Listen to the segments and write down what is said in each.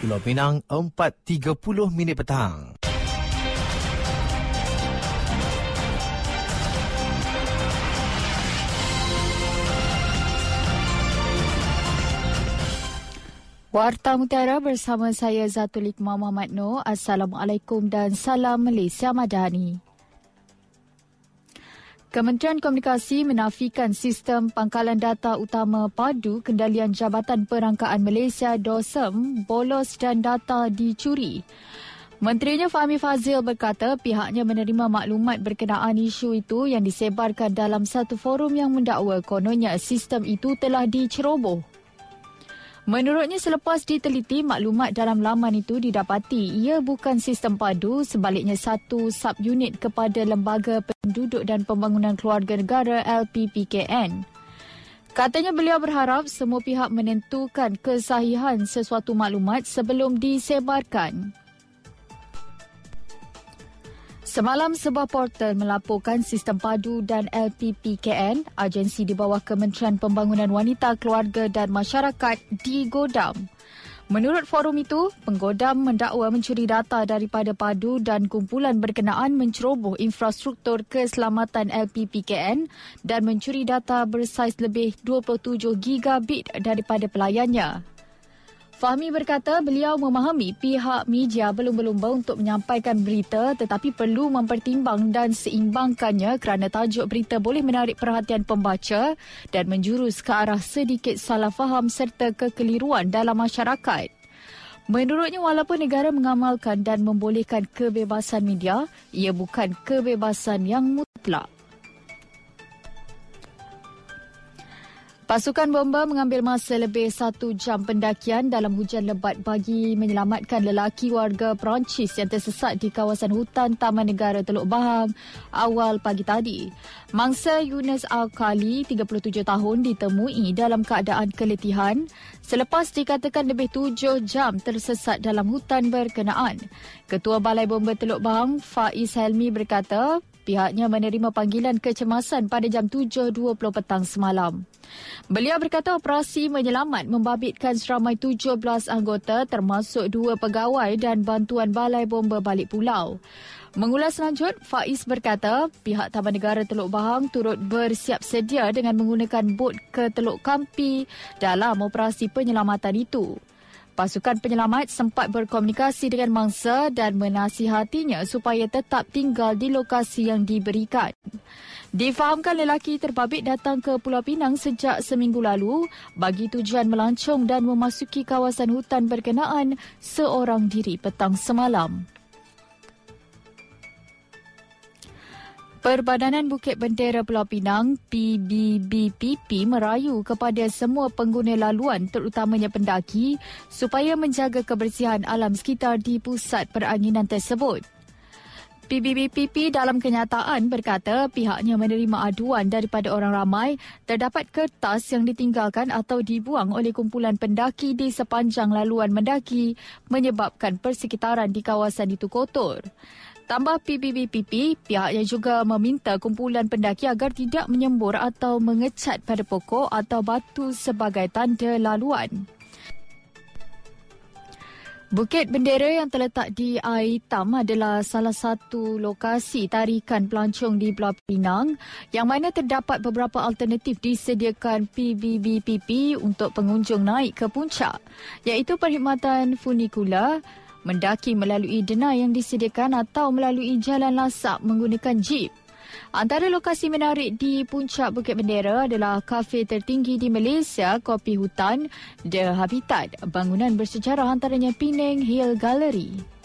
Pulau Pinang 4.30 minit petang. Warta Mutiara bersama saya Zatul Iqmah Muhammad Noor. Assalamualaikum dan salam Malaysia Madani. Kementerian Komunikasi menafikan sistem pangkalan data utama padu kendalian Jabatan Perangkaan Malaysia DOSEM bolos dan data dicuri. Menterinya Fahmi Fazil berkata pihaknya menerima maklumat berkenaan isu itu yang disebarkan dalam satu forum yang mendakwa kononnya sistem itu telah diceroboh. Menurutnya selepas diteliti maklumat dalam laman itu didapati ia bukan sistem padu sebaliknya satu subunit kepada Lembaga Penduduk dan Pembangunan Keluarga Negara LPPKN. Katanya beliau berharap semua pihak menentukan kesahihan sesuatu maklumat sebelum disebarkan. Semalam sebuah portal melaporkan sistem padu dan LPPKN, agensi di bawah Kementerian Pembangunan Wanita, Keluarga dan Masyarakat digodam. Menurut forum itu, penggodam mendakwa mencuri data daripada padu dan kumpulan berkenaan menceroboh infrastruktur keselamatan LPPKN dan mencuri data bersaiz lebih 27 gigabit daripada pelayannya. Fahmi berkata beliau memahami pihak media belum berlumba untuk menyampaikan berita tetapi perlu mempertimbang dan seimbangkannya kerana tajuk berita boleh menarik perhatian pembaca dan menjurus ke arah sedikit salah faham serta kekeliruan dalam masyarakat. Menurutnya walaupun negara mengamalkan dan membolehkan kebebasan media, ia bukan kebebasan yang mutlak. Pasukan bomba mengambil masa lebih satu jam pendakian dalam hujan lebat bagi menyelamatkan lelaki warga Perancis yang tersesat di kawasan hutan Taman Negara Teluk Bahang awal pagi tadi. Mangsa Yunus Al-Khali, 37 tahun, ditemui dalam keadaan keletihan selepas dikatakan lebih tujuh jam tersesat dalam hutan berkenaan. Ketua Balai Bomba Teluk Bahang, Faiz Helmi berkata, pihaknya menerima panggilan kecemasan pada jam 7.20 petang semalam. Beliau berkata operasi menyelamat membabitkan seramai 17 anggota termasuk dua pegawai dan bantuan balai bomba balik pulau. Mengulas lanjut, Faiz berkata pihak Taman Negara Teluk Bahang turut bersiap sedia dengan menggunakan bot ke Teluk Kampi dalam operasi penyelamatan itu. Pasukan penyelamat sempat berkomunikasi dengan mangsa dan menasihatinya supaya tetap tinggal di lokasi yang diberikan. Difahamkan lelaki terbabit datang ke Pulau Pinang sejak seminggu lalu bagi tujuan melancong dan memasuki kawasan hutan berkenaan seorang diri petang semalam. Perbadanan Bukit Bendera Pulau Pinang PBBPP merayu kepada semua pengguna laluan terutamanya pendaki supaya menjaga kebersihan alam sekitar di pusat peranginan tersebut. PBBPP dalam kenyataan berkata pihaknya menerima aduan daripada orang ramai terdapat kertas yang ditinggalkan atau dibuang oleh kumpulan pendaki di sepanjang laluan mendaki menyebabkan persekitaran di kawasan itu kotor. Tambah PBBPP, pihaknya juga meminta kumpulan pendaki agar tidak menyembur atau mengecat pada pokok atau batu sebagai tanda laluan. Bukit Bendera yang terletak di Air Hitam adalah salah satu lokasi tarikan pelancong di Pulau Pinang yang mana terdapat beberapa alternatif disediakan PBBPP untuk pengunjung naik ke puncak iaitu perkhidmatan funikula, mendaki melalui denai yang disediakan atau melalui jalan lasak menggunakan jeep. Antara lokasi menarik di puncak Bukit Bendera adalah kafe tertinggi di Malaysia, Kopi Hutan, The Habitat, bangunan bersejarah antaranya Penang Hill Gallery.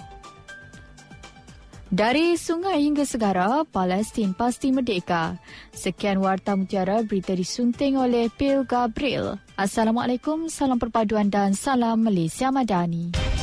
Dari sungai hingga segara, Palestin pasti merdeka. Sekian Warta Mutiara, berita disunting oleh Pil Gabriel. Assalamualaikum, salam perpaduan dan salam Malaysia Madani.